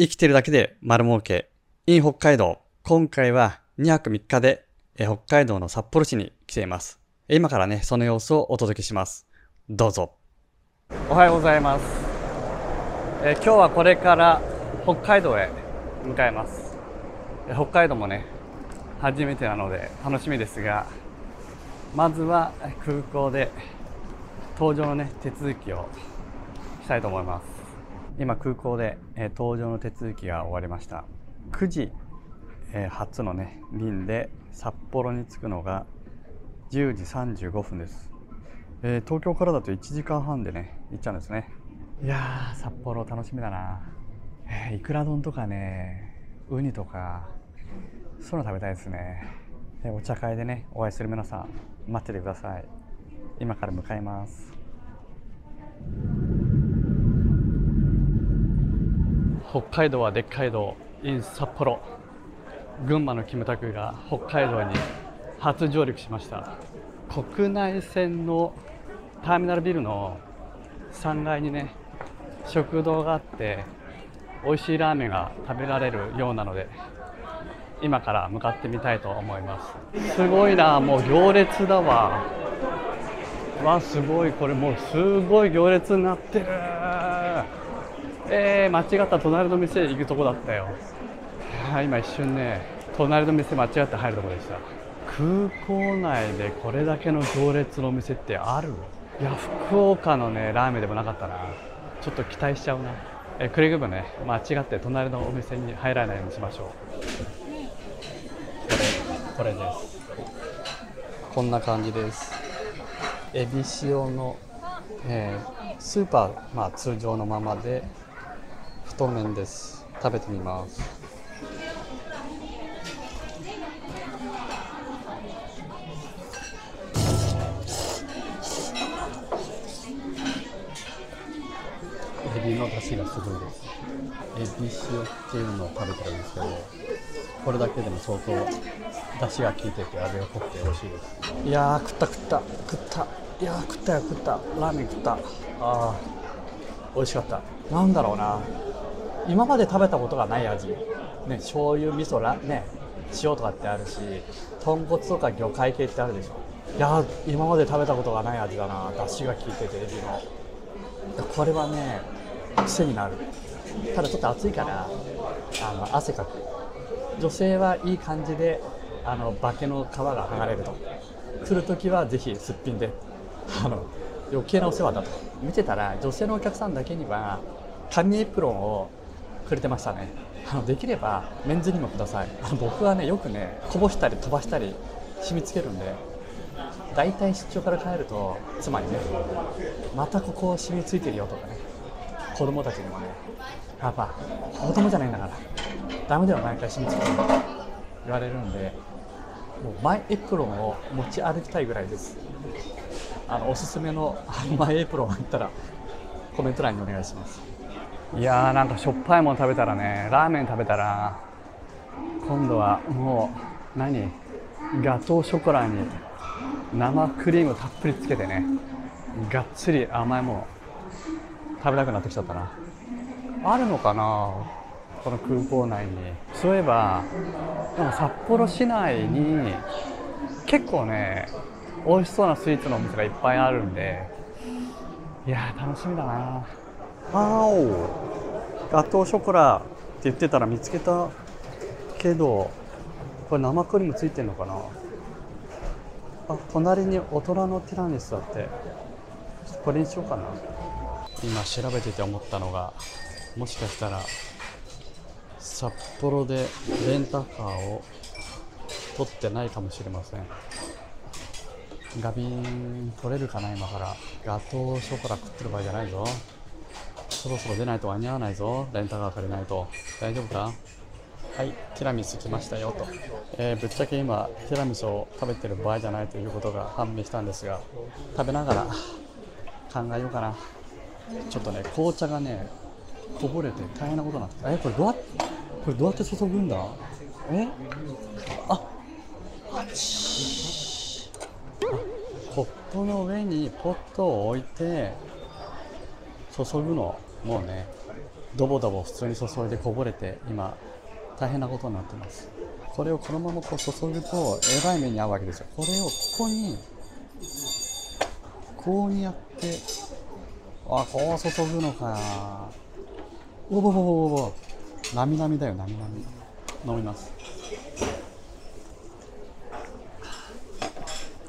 生きてるだけで丸儲け in 北海道。今回は2泊3日でえ北海道の札幌市に来ています。今からね、その様子をお届けします。どうぞ。おはようございます。え今日はこれから北海道へ向かいます。え北海道もね、初めてなので楽しみですが、まずは空港で搭乗のね、手続きをしたいと思います。今空港で、えー搭乗の手続きが終わりました。9時、えー発のね、便で札幌に着くのが10時35分です。えー東京からだと1時間半でね、行っちゃうんですね。いやー、札幌楽しみだな。えーいくら丼とかね、ウニとか、そういうの食べたいですね。えお茶会でね、お会いする皆さん、待っててください。今から向かいます。北海道はでっかい道 in 札幌。群馬のキムタクが北海道に初上陸しました。国内線のターミナルビルの3階にね食堂があって美味しいラーメンが食べられるようなので今から向かってみたいと思います。すごいなもう行列だわ。わすごい。これもうすごい行列になってる。えー、間違った隣の店行くとこだったよ。今一瞬ね隣の店間違って入るとこでした。空港内でこれだけの行列のお店ってある？いや福岡のねラーメンでもなかったな。ちょっと期待しちゃうな。えくれぐれもね間違って隣のお店に入らないようにしましょう。これこれです。こんな感じです。エビ塩の、えースーパー、まあ、通常のままで太麺です。食べてみます。エビの出汁がすごいです。エビ塩っていうのを食べてるんですけどこれだけでも相当出汁が効いてて味が濃くて美味しいです。いやー食った食った。食った。いやー食ったよ食った。ラーメン食った。あー美味しかった。なんだろうな。今まで食べたことがない味。ね醤油味噌らね塩とかってあるし豚骨とか魚介系ってあるでしょ。いや今まで食べたことがない味だな。出汁が効いててエビの。これはね癖になる。ただちょっと暑いからあの汗かく。女性はいい感じであの化けの皮が剥がれると。来るときはぜひすっぴんであの余計なお世話だと。見てたら女性のお客さんだけには紙エプロンをくれてましたね。あのできればメンズにもください。あの僕はねよくねこぼしたり飛ばしたり染みつけるんで大体出張から帰ると妻にねまたここ染みついてるよとかね子供たちにもねパパ子供じゃないんだからダメだよ毎回染みつけるの。言われるんでもうマイエプロンを持ち歩きたいぐらいです。あのおすすめのあのマイエプロンがあったらコメント欄にお願いします。いやーなんかしょっぱいもの食べたらねラーメン食べたら今度はもう何？ガトーショコラに生クリームたっぷりつけてねがっつり甘いもの食べたくなってきちゃったな。あるのかな？この空港内に。そういえばでも札幌市内に結構ね美味しそうなスイーツのお店がいっぱいあるんでいやー楽しみだな。あおガトーショコラって言ってたら見つけたけどこれ生クリームついてんのかな？あ隣に大人のティラミスだって。これにしようかな。今調べてて思ったのがもしかしたら札幌でレンタカーを取ってないかもしれません。ガビン取れるかな今から。ガトーショコラ食ってる場合じゃないぞ。そろそろ出ないと間に合わないぞ。レンタカー借りないと。大丈夫か？はいティラミス来ましたよと、えーぶっちゃけ今ティラミスを食べてる場合じゃないということが判明したんですが食べながら考えようかな。ちょっとね紅茶がねこぼれて大変なことになってえこれどうやってこれどうやって注ぐんだ？え？ああちあコップの上にポットを置いて注ぐの。もうねドボドボ普通に注いでこぼれて今大変なことになってます。これをこのままこう注ぐとえらい目に遭うわけですよ。これをここにこうにやってあこう注ぐのか。おぼぼぼぼぼ。なみなみだよなみなみ。飲みます。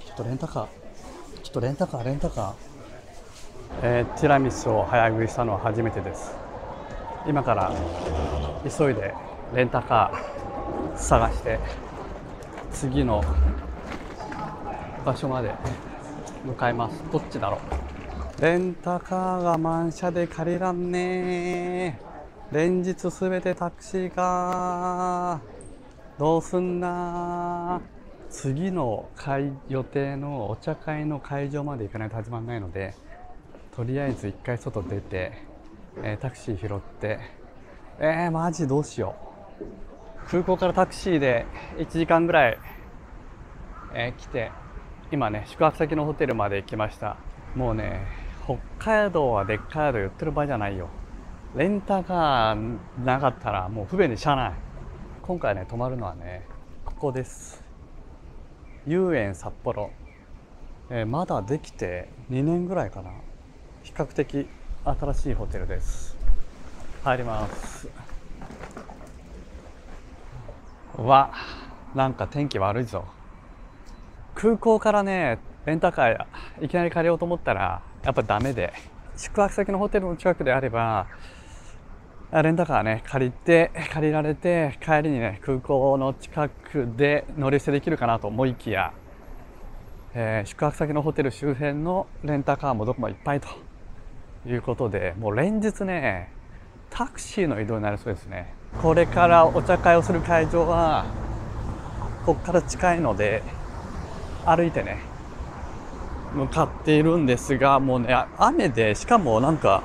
ちょっとレンタカー。ちょっとレンタカーレンタカー。えー、ティラミスを早食いしたのは初めてです。今から急いでレンタカー探して次の場所まで向かいます。どっちだろう？レンタカーが満車で借りらんね連日すべてタクシーかどうすんな次の予定のお茶会の会場まで行かないと始まらないのでとりあえず一回外出て、えー、タクシー拾ってえー、マジどうしよう。空港からタクシーで1時間ぐらい、えー、来て今ね宿泊先のホテルまで来ました。もうね北海道はでっかい宿言ってる場合じゃないよ。レンタカーなかったらもう不便でしゃない。今回ね泊まるのはねここです。遊園札幌、えー、まだできて2年ぐらいかな。比較的新しいホテルです。入ります。わなんか天気悪いぞ。空港からねレンタカーいきなり借りようと思ったらやっぱダメで。宿泊先のホテルの近くであればレンタカーね借りて借りられて帰りにね空港の近くで乗り捨てできるかなと思いきや、えー、宿泊先のホテル周辺のレンタカーもどこもいっぱいと。いうことでもう連日ねタクシーの移動になりそうですね。これからお茶会をする会場はここから近いので歩いてね向かっているんですがもうね雨でしかもなんか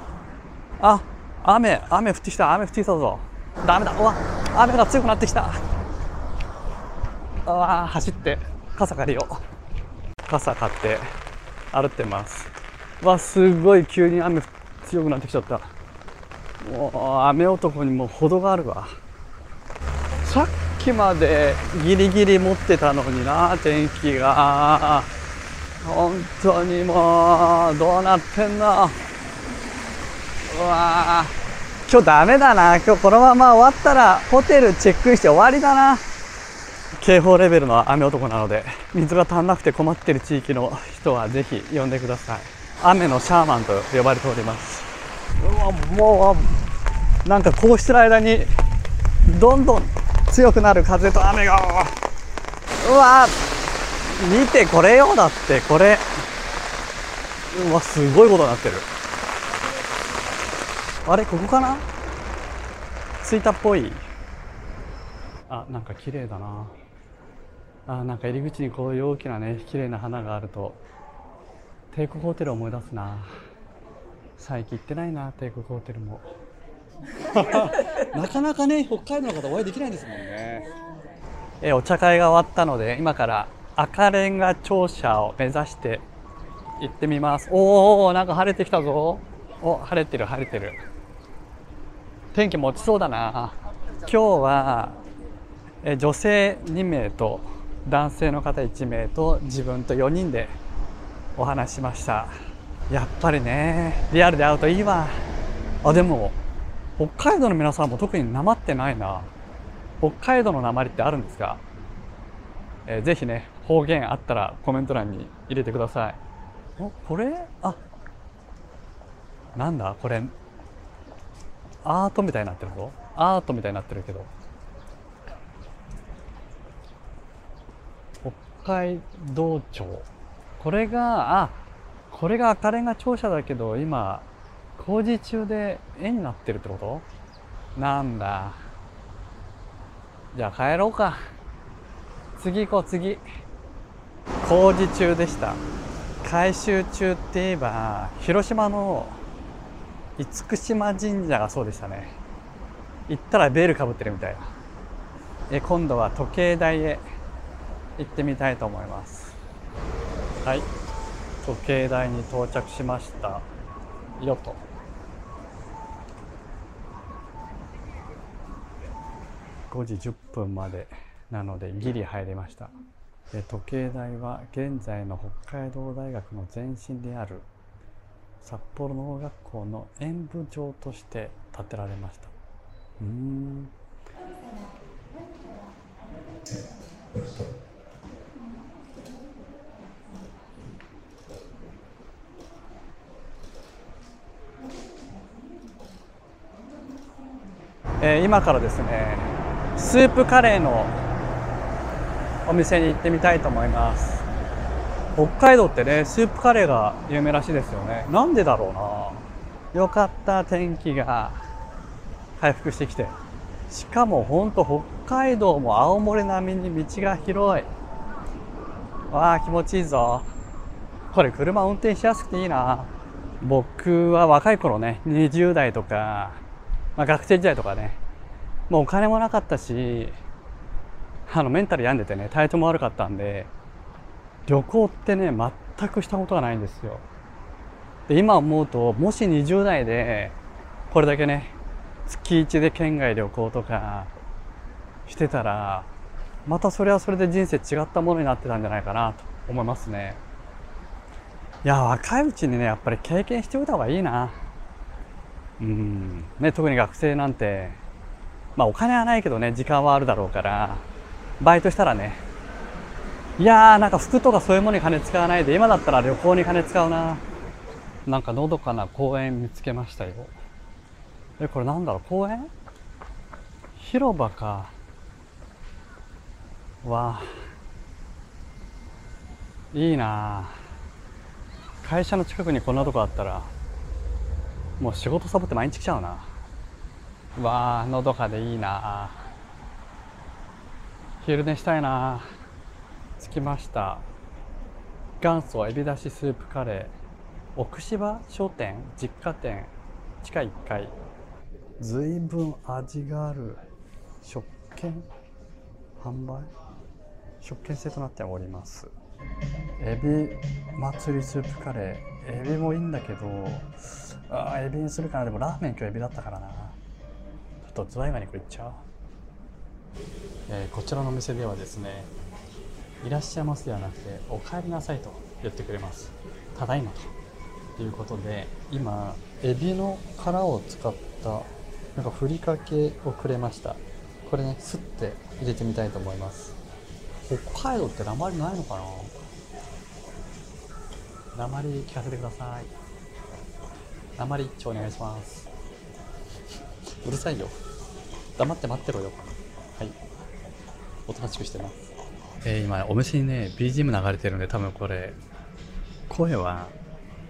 あ雨雨降ってきた雨降ってきたぞ。ダメだうわ雨が強くなってきた。うわ走って傘借りよう。傘買って歩ってます。わすごい急に雨強くなってきちゃった。もう雨男にも程があるわ。さっきまでギリギリ持ってたのにな天気が。本当にもうどうなってんの。うわ今日ダメだな。今日このまま終わったらホテルチェックインして終わりだな。警報レベルの雨男なので水が足んなくて困ってる地域の人はぜひ呼んでください。雨のシャーマンと呼ばれております。うわもうなんかこうしてる間にどんどん強くなる風と雨がうわ見てこれよだってこれ。うわすごいことになってる。あれここかな？着いたっぽい。あなんか綺麗だな。あなんか入り口にこういう大きなね綺麗な花があると帝国ホテルを思い出すな。最近行ってないな帝国ホテルも。なかなかね北海道の方お会いできないんですもんね。えお茶会が終わったので今から赤レンガ庁舎を目指して行ってみます。おおなんか晴れてきたぞ。お晴れてる晴れてる。天気も落ちそうだな。今日はえ女性2名と男性の方1名と自分と4人でお話しました。やっぱりねリアルで会うといいわ。あでも北海道の皆さんも特になまってないな。北海道のなまりってあるんですか、えー、ぜひね方言あったらコメント欄に入れてください。おこれ？あなんだこれ。アートみたいになってるぞ。アートみたいになってるけど。北海道庁。これがあこれが赤レンガ庁舎だけど今工事中で絵になってるってこと？なんだ。じゃあ帰ろうか。次行こう次。工事中でした。改修中って言えば広島の厳島神社がそうでしたね。行ったらベールかぶってるみたいな。え今度は時計台へ行ってみたいと思います。はい。時計台に到着しました。よと。5時10分まで。なのでギリ入りました。で時計台は現在の北海道大学の前身である。札幌農学校の演舞場として建てられました。うん。えー、今からですねスープカレーのお店に行ってみたいと思います。北海道ってねスープカレーが有名らしいですよね。なんでだろうな。よかった天気が。回復してきて。しかもほんと北海道も青森並みに道が広い。わあ気持ちいいぞ。これ車運転しやすくていいな。僕は若い頃ね20代とか、まあ、学生時代とかねもうお金もなかったしあのメンタル病んでてね体調も悪かったんで旅行ってね全くしたことがないんですよ。で今思うともし20代でこれだけね月1で県外旅行とかしてたらまたそれはそれで人生違ったものになってたんじゃないかなと思いますね。いや若いうちにねやっぱり経験しておいた方がいいな。うん。ね特に学生なんてまあお金はないけどね時間はあるだろうからバイトしたらねいやーなんか服とかそういうものに金使わないで今だったら旅行に金使うな。なんかのどかな公園見つけましたよ。えこれなんだろう公園？広場か。わあ。いいな会社の近くにこんなとこあったらもう仕事サボって毎日来ちゃうな。うわあのどかでいいな。昼寝したいな。着きました。元祖エビだしスープカレー。奥芝商店？実家店？地下1階。ずいぶん味がある。食券？販売？食券制となっております。エビ祭りスープカレー。エビもいいんだけどあエビにするかな。でもラーメン今日エビだったからな。ちょっとズワイガニ食いっちゃう。えー、こちらのお店ではですねいらっしゃいますではなくてお帰りなさいと言ってくれます。ただいまということで今エビの殻を使ったなんかふりかけをくれました。これねすって入れてみたいと思います。北海道って鉛ないのかな？鉛聞かせてください。鉛一丁お願いします。うるさいよ。黙って待ってろよ。はい。おとなしくしてます。えー、今お店にね BGM 流れてるんで多分これ声は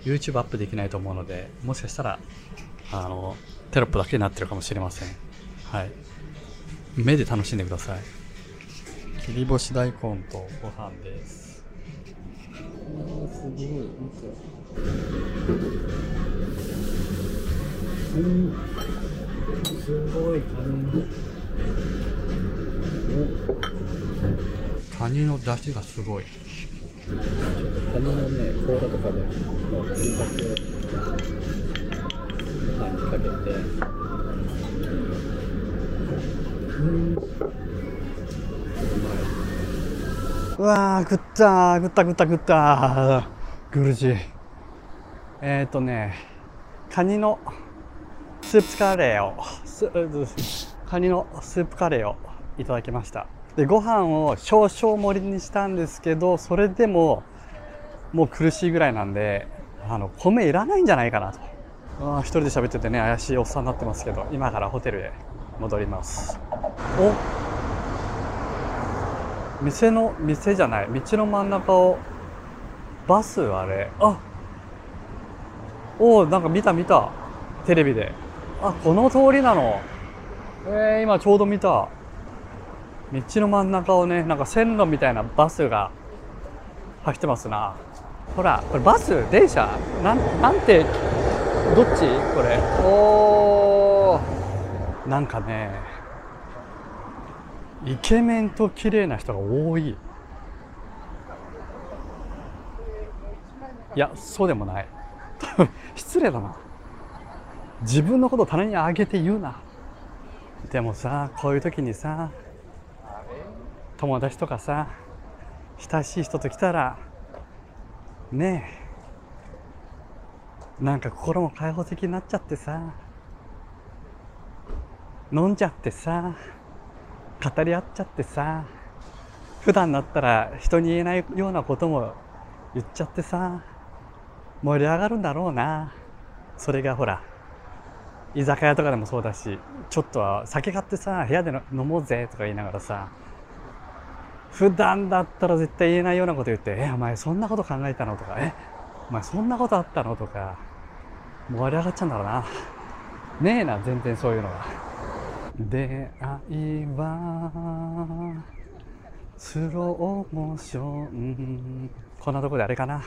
YouTube アップできないと思うのでもしかしたらあのテロップだけになってるかもしれません。はい。目で楽しんでください。切り干し大根とご飯です。あすごい。見てうんすごい。カニカニの出汁がすごい。カニのね甲羅とかでもうふりかけパンにかけてうんうわー食った食った食った食った。グルジ。えっ、ー、とねカニのスープカレーをカニのスープカレーをいただきました。でご飯を少々盛りにしたんですけどそれでももう苦しいぐらいなんであの米いらないんじゃないかなと。あ一人で喋っててね怪しいおっさんになってますけど今からホテルへ戻ります。お店の店じゃない道の真ん中をバスあれ。あおなんか見た見た。テレビで。あこの通りなの。えー、今ちょうど見た。道の真ん中をねなんか線路みたいなバスが走ってますな。ほらこれバス電車？なんなんてどっち？これ。おー。なんかねイケメンと綺麗な人が多い。いやそうでもない。失礼だな。自分のことを棚に上げて言うな。でもさこういう時にさ友達とかさ親しい人と来たらねえなんか心も開放的になっちゃってさ飲んじゃってさ語り合っちゃってさ普段だったら人に言えないようなことも言っちゃってさ盛り上がるんだろうなそれがほら居酒屋とかでもそうだしちょっとは酒買ってさ部屋で飲もうぜとか言いながらさ普段だったら絶対言えないようなこと言って「えお前そんなこと考えたの?」とか「えお前そんなことあったの?」とか盛り上がっちゃうんだろうなねえな全然そういうのが出会いはスローモーション。こんなとこであれかな？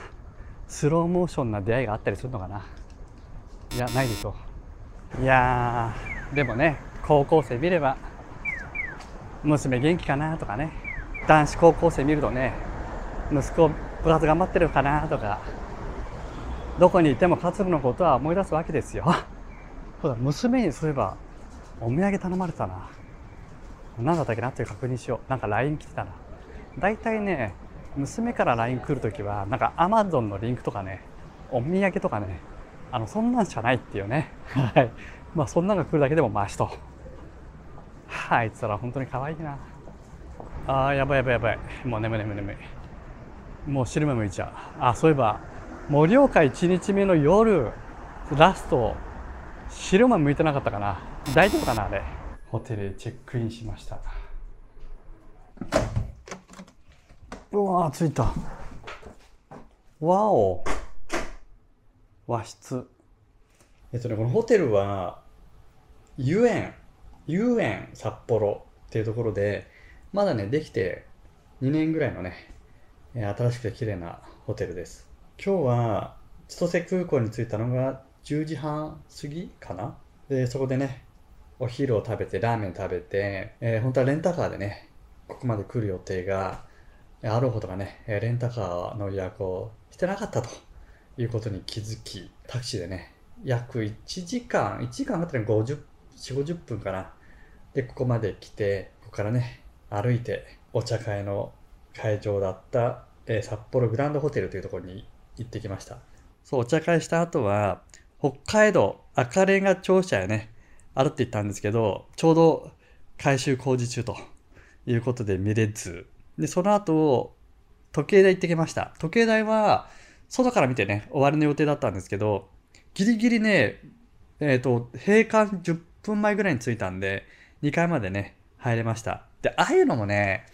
スローモーションな出会いがあったりするのかな？いやないでしょいやでもね高校生見れば娘元気かなとかね。男子高校生見るとね息子部活頑張ってるかなとかどこにいても家族のことは思い出すわけですよ。そうだ娘にそういえばお土産頼まれたな。何だったっけなっていう確認しよう。なんか LINE 来てたな。大体ね娘から LINE 来るときはなんか Amazon のリンクとかねお土産とかねあのそんなんしかないっていうね。はい。まあそんなのが来るだけでもマシと。はあ、あいつら本当に可愛いな。あーやばいやばいやばい。もう眠い眠い眠い。もう汁目向いちゃう。あそういえば盛岡1日目の夜ラスト汁目向いてなかったかな。大丈夫かなあれ？ホテルへチェックインしました。うわ着いた。わお。和室。えっとねこのホテルは遊園。遊園札幌っていうところでまだねできて2年ぐらいのね新しくて綺麗なホテルです。今日は千歳空港に着いたのが10時半過ぎかな？でそこでねお昼を食べてラーメン食べて、えー、本当はレンタカーでねここまで来る予定があるほどがねレンタカーの予約をしてなかったと。いうことに気づきタクシーでね約1時間1時間あったら50 4 50分かな。でここまで来てここからね歩いてお茶会の会場だった、えー、札幌グランドホテルというところに行ってきました。そうお茶会した後は北海道赤レンガ庁舎へね歩って行ったんですけどちょうど改修工事中ということで見れずでその後時計台行ってきました。時計台は外から見てね終わりの予定だったんですけどギリギリねえっ、ー、と閉館10分前ぐらいに着いたんで2階までね入れました。でああいうのもね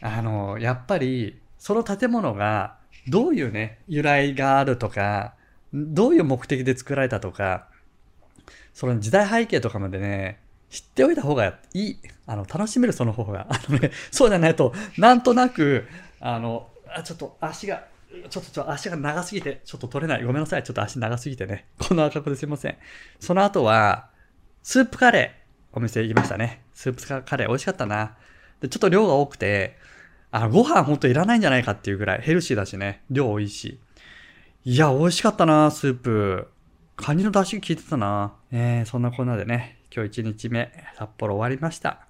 あのやっぱりその建物がどういうね由来があるとかどういう目的で作られたとかその時代背景とかまでね知っておいた方がいい。あの、楽しめるその方が。あのね、そうじゃないと、なんとなく、あの、あ、ちょっと足が、ちょっと、ちょ、足が長すぎて、ちょっと取れない。ごめんなさい。ちょっと足長すぎてね。この赤子ですいません。その後は、スープカレー、お店行きましたね。スープカレー美味しかったな。で、ちょっと量が多くて、あ、ご飯ほんといらないんじゃないかっていうぐらいヘルシーだしね。量多いし。いや、美味しかったな、スープ。カニの出汁効いてたな。えー、そんなこんなでね、今日1日目、札幌終わりました。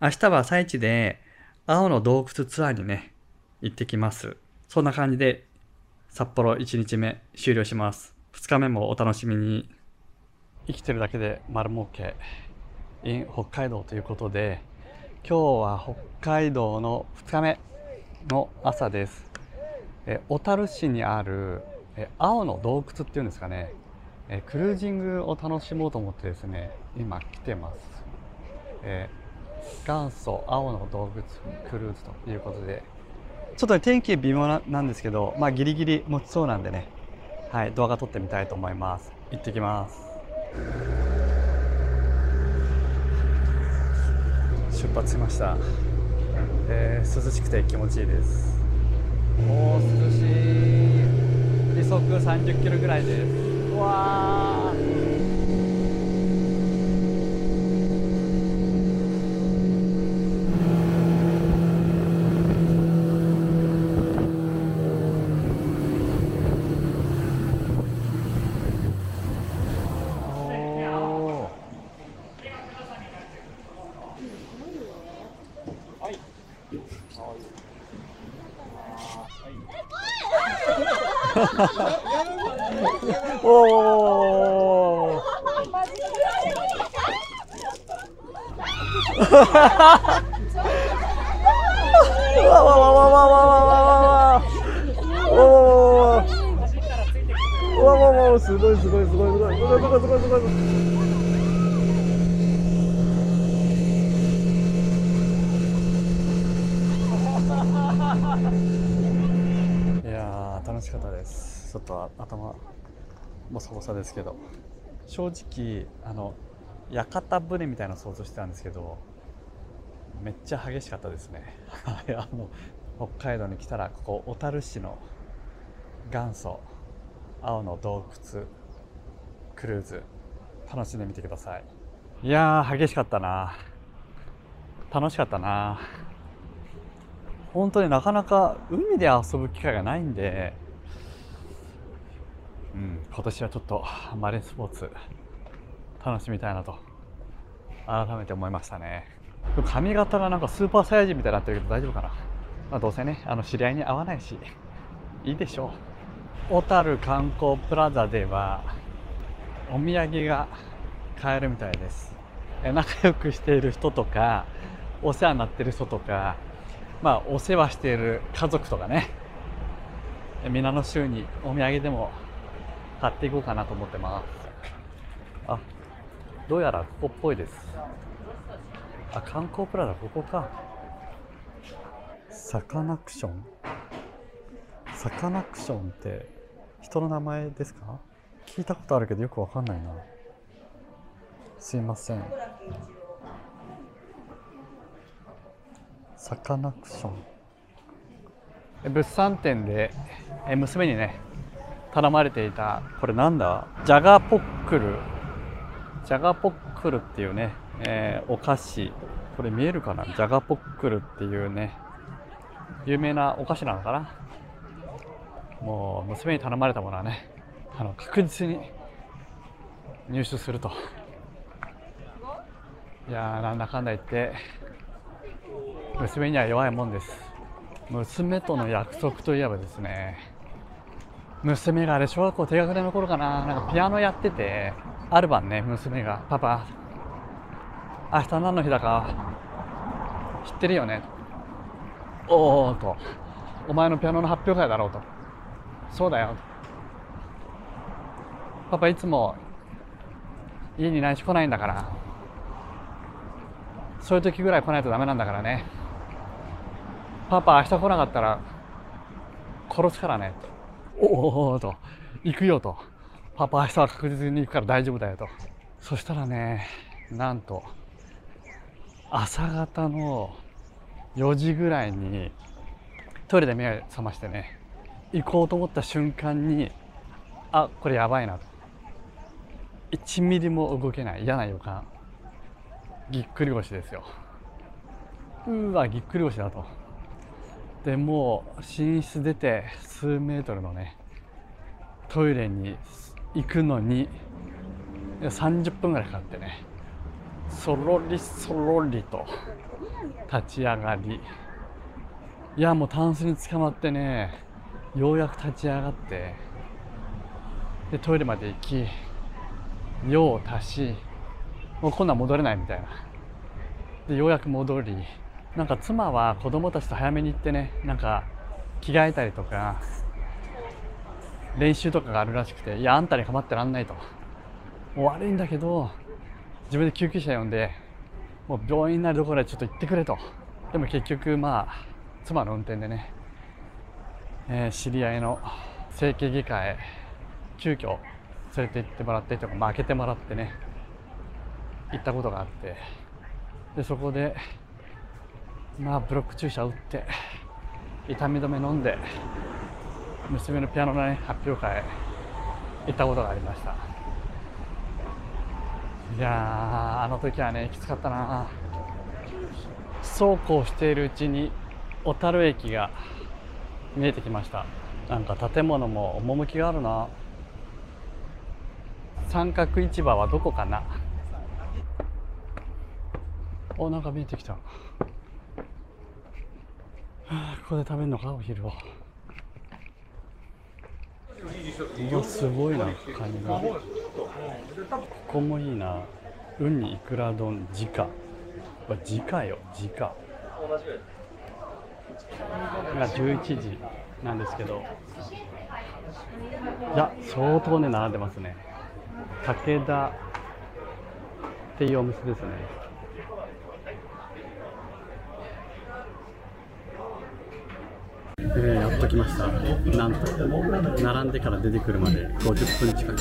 明日は朝一で、青の洞窟ツアーにね、行ってきます。そんな感じで、札幌1日目終了します。2日目もお楽しみに。生きてるだけで丸儲け in 北海道ということで、今日は北海道の2日目の朝です。え小樽市にあるえ青の洞窟っていうんですかねえクルージングを楽しもうと思ってですね今来てます、えー、元祖青の洞窟クルーズということで。ちょっと、天気微妙なんですけどまあギリギリ持ちそうなんでね。はい動画撮ってみたいと思います。行ってきます。出発しました、えー、涼しくて気持ちいいです。おお涼しい。時速30キロぐらいです。わわわわわわわわわわおおわわわわすごいすごいすごいすごいすごいすごいすごいすごいいや楽しかったですちょっと頭ボサボサですけど正直あの屋形船みたいな想像してたんですけどめっちゃ激しかったですね。はいあの北海道に来たらここ小樽市の元祖青の洞窟クルーズ楽しんでみてください。いやー激しかったな。楽しかったな。本当になかなか海で遊ぶ機会がないんで、うん、今年はちょっとマリンスポーツ楽しみたいなと改めて思いましたね。髪型がなんかスーパーサイヤ人みたいになってるけど大丈夫かな、まあ、どうせねあの知り合いに会わないし。いいでしょう。小樽観光プラザではお土産が買えるみたいです。仲良くしている人とかお世話になってる人とかまあお世話している家族とかね。皆の週にお土産でも買っていこうかなと思ってます。あどうやらここっぽいです。あ観光プラザここか。サカナクション？サカナクションって人の名前ですか？聞いたことあるけどよくわかんないな。すいません。サカナクション。物産展でえ娘にね頼まれていたこれなんだ？ジャガーポックル。ジャガーポックルっていうね、えーお菓子。これ見えるかな？ジャガポックルっていうね。有名なお菓子なのかな？もう娘に頼まれたものはねあの確実に入手すると。いやーなんだかんだ言って娘には弱いもんです。娘との約束といえばですね娘があれ小学校低学年の頃かななんかピアノやっててある晩ね娘が「パパ明日何の日だか。知ってるよね」おおと「お前のピアノの発表会だろう」と「そうだよ」パパいつも。家に内緒来ないんだから。そういう時ぐらい来ないとダメなんだからね。パパ明日来なかったら。殺すからね。おおと。行くよと。パパ明日は確実に行くから大丈夫だよと。そしたらねなんと。朝方の4時ぐらいにトイレで目を覚ましてね行こうと思った瞬間にあこれやばいな。と1ミリも動けない。嫌な予感。ぎっくり腰ですよ。うわぎっくり腰だと。でもう寝室出て数メートルのねトイレに行くのに30分ぐらいかかってね。そろりそろりと立ち上がり。いやもうタンスに捕まってねようやく立ち上がってでトイレまで行き用を足しもう今度は戻れないみたいな。でようやく戻りなんか妻は子供たちと早めに行ってねなんか着替えたりとか練習とかがあるらしくていやあんたに構ってらんないと。もう悪いんだけど自分で救急車呼んでもう病院になりどころへちょっと行ってくれと。でも結局まあ妻の運転でね、えー知り合いの整形外科へ急遽連れて行ってもらってとか、まあ、開けてもらってね行ったことがあって。でそこでまあブロック注射打って痛み止め飲んで娘のピアノの、ね、発表会行ったことがありました。いやーあの時はねきつかったな。そうこうしているうちに小樽駅が見えてきました。なんか建物も趣があるな。三角市場はどこかな。おなんか見えてきた、はあ、ここで食べるのか？お昼を。うわすごいなカニが。ここもいいな。ウニイクラ丼直わ直よ直が11時なんですけど。いや相当ね並んでますね。武田っていうお店ですね。えー、やっと来ました。なんと並んでから出てくるまで50分近く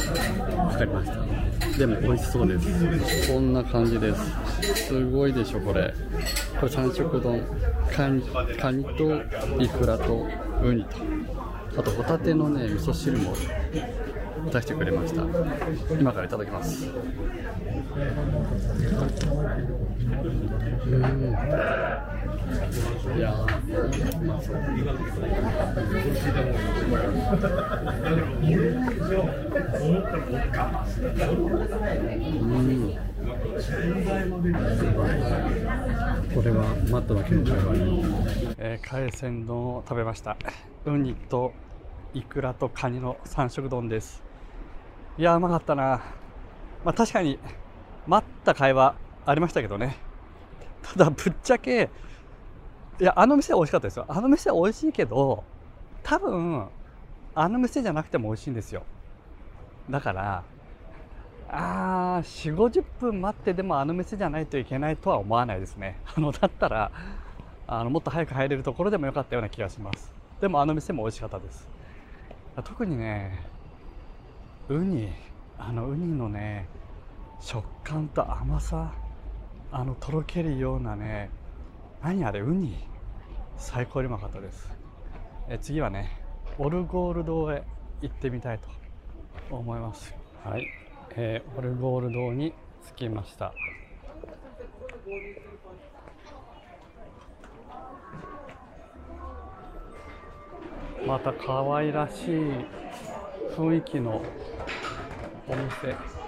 かかりました。でも美味しそうです。こんな感じです。すごいでしょこれ。これ三色丼。カニカニとイクラとウニと。あとホタテのね味噌汁も出してくれました。今からいただきます。うん。いやうまそううんこれはマットだけの会話に、えー、海鮮丼を食べました。ウニとイクラとカニの三色丼ですいやうまかったな。まあ確かに待った会話ありましたけどね。ただぶっちゃけいやあの店は美味しかったですよ。あの店は美味しいけど多分あの店じゃなくても美味しいんですよ。だからあ4 5 0分待ってでもあの店じゃないといけないとは思わないですね。あのだったらあのもっと早く入れるところでもよかったような気がします。でもあの店も美味しかったです。特にねウニあのウニのね食感と甘さあのとろけるようなね何あれウニ最高にうまかったです。え次はねオルゴール堂へ行ってみたいと思います。はい、えー、オルゴール堂に着きました。また可愛らしい雰囲気の11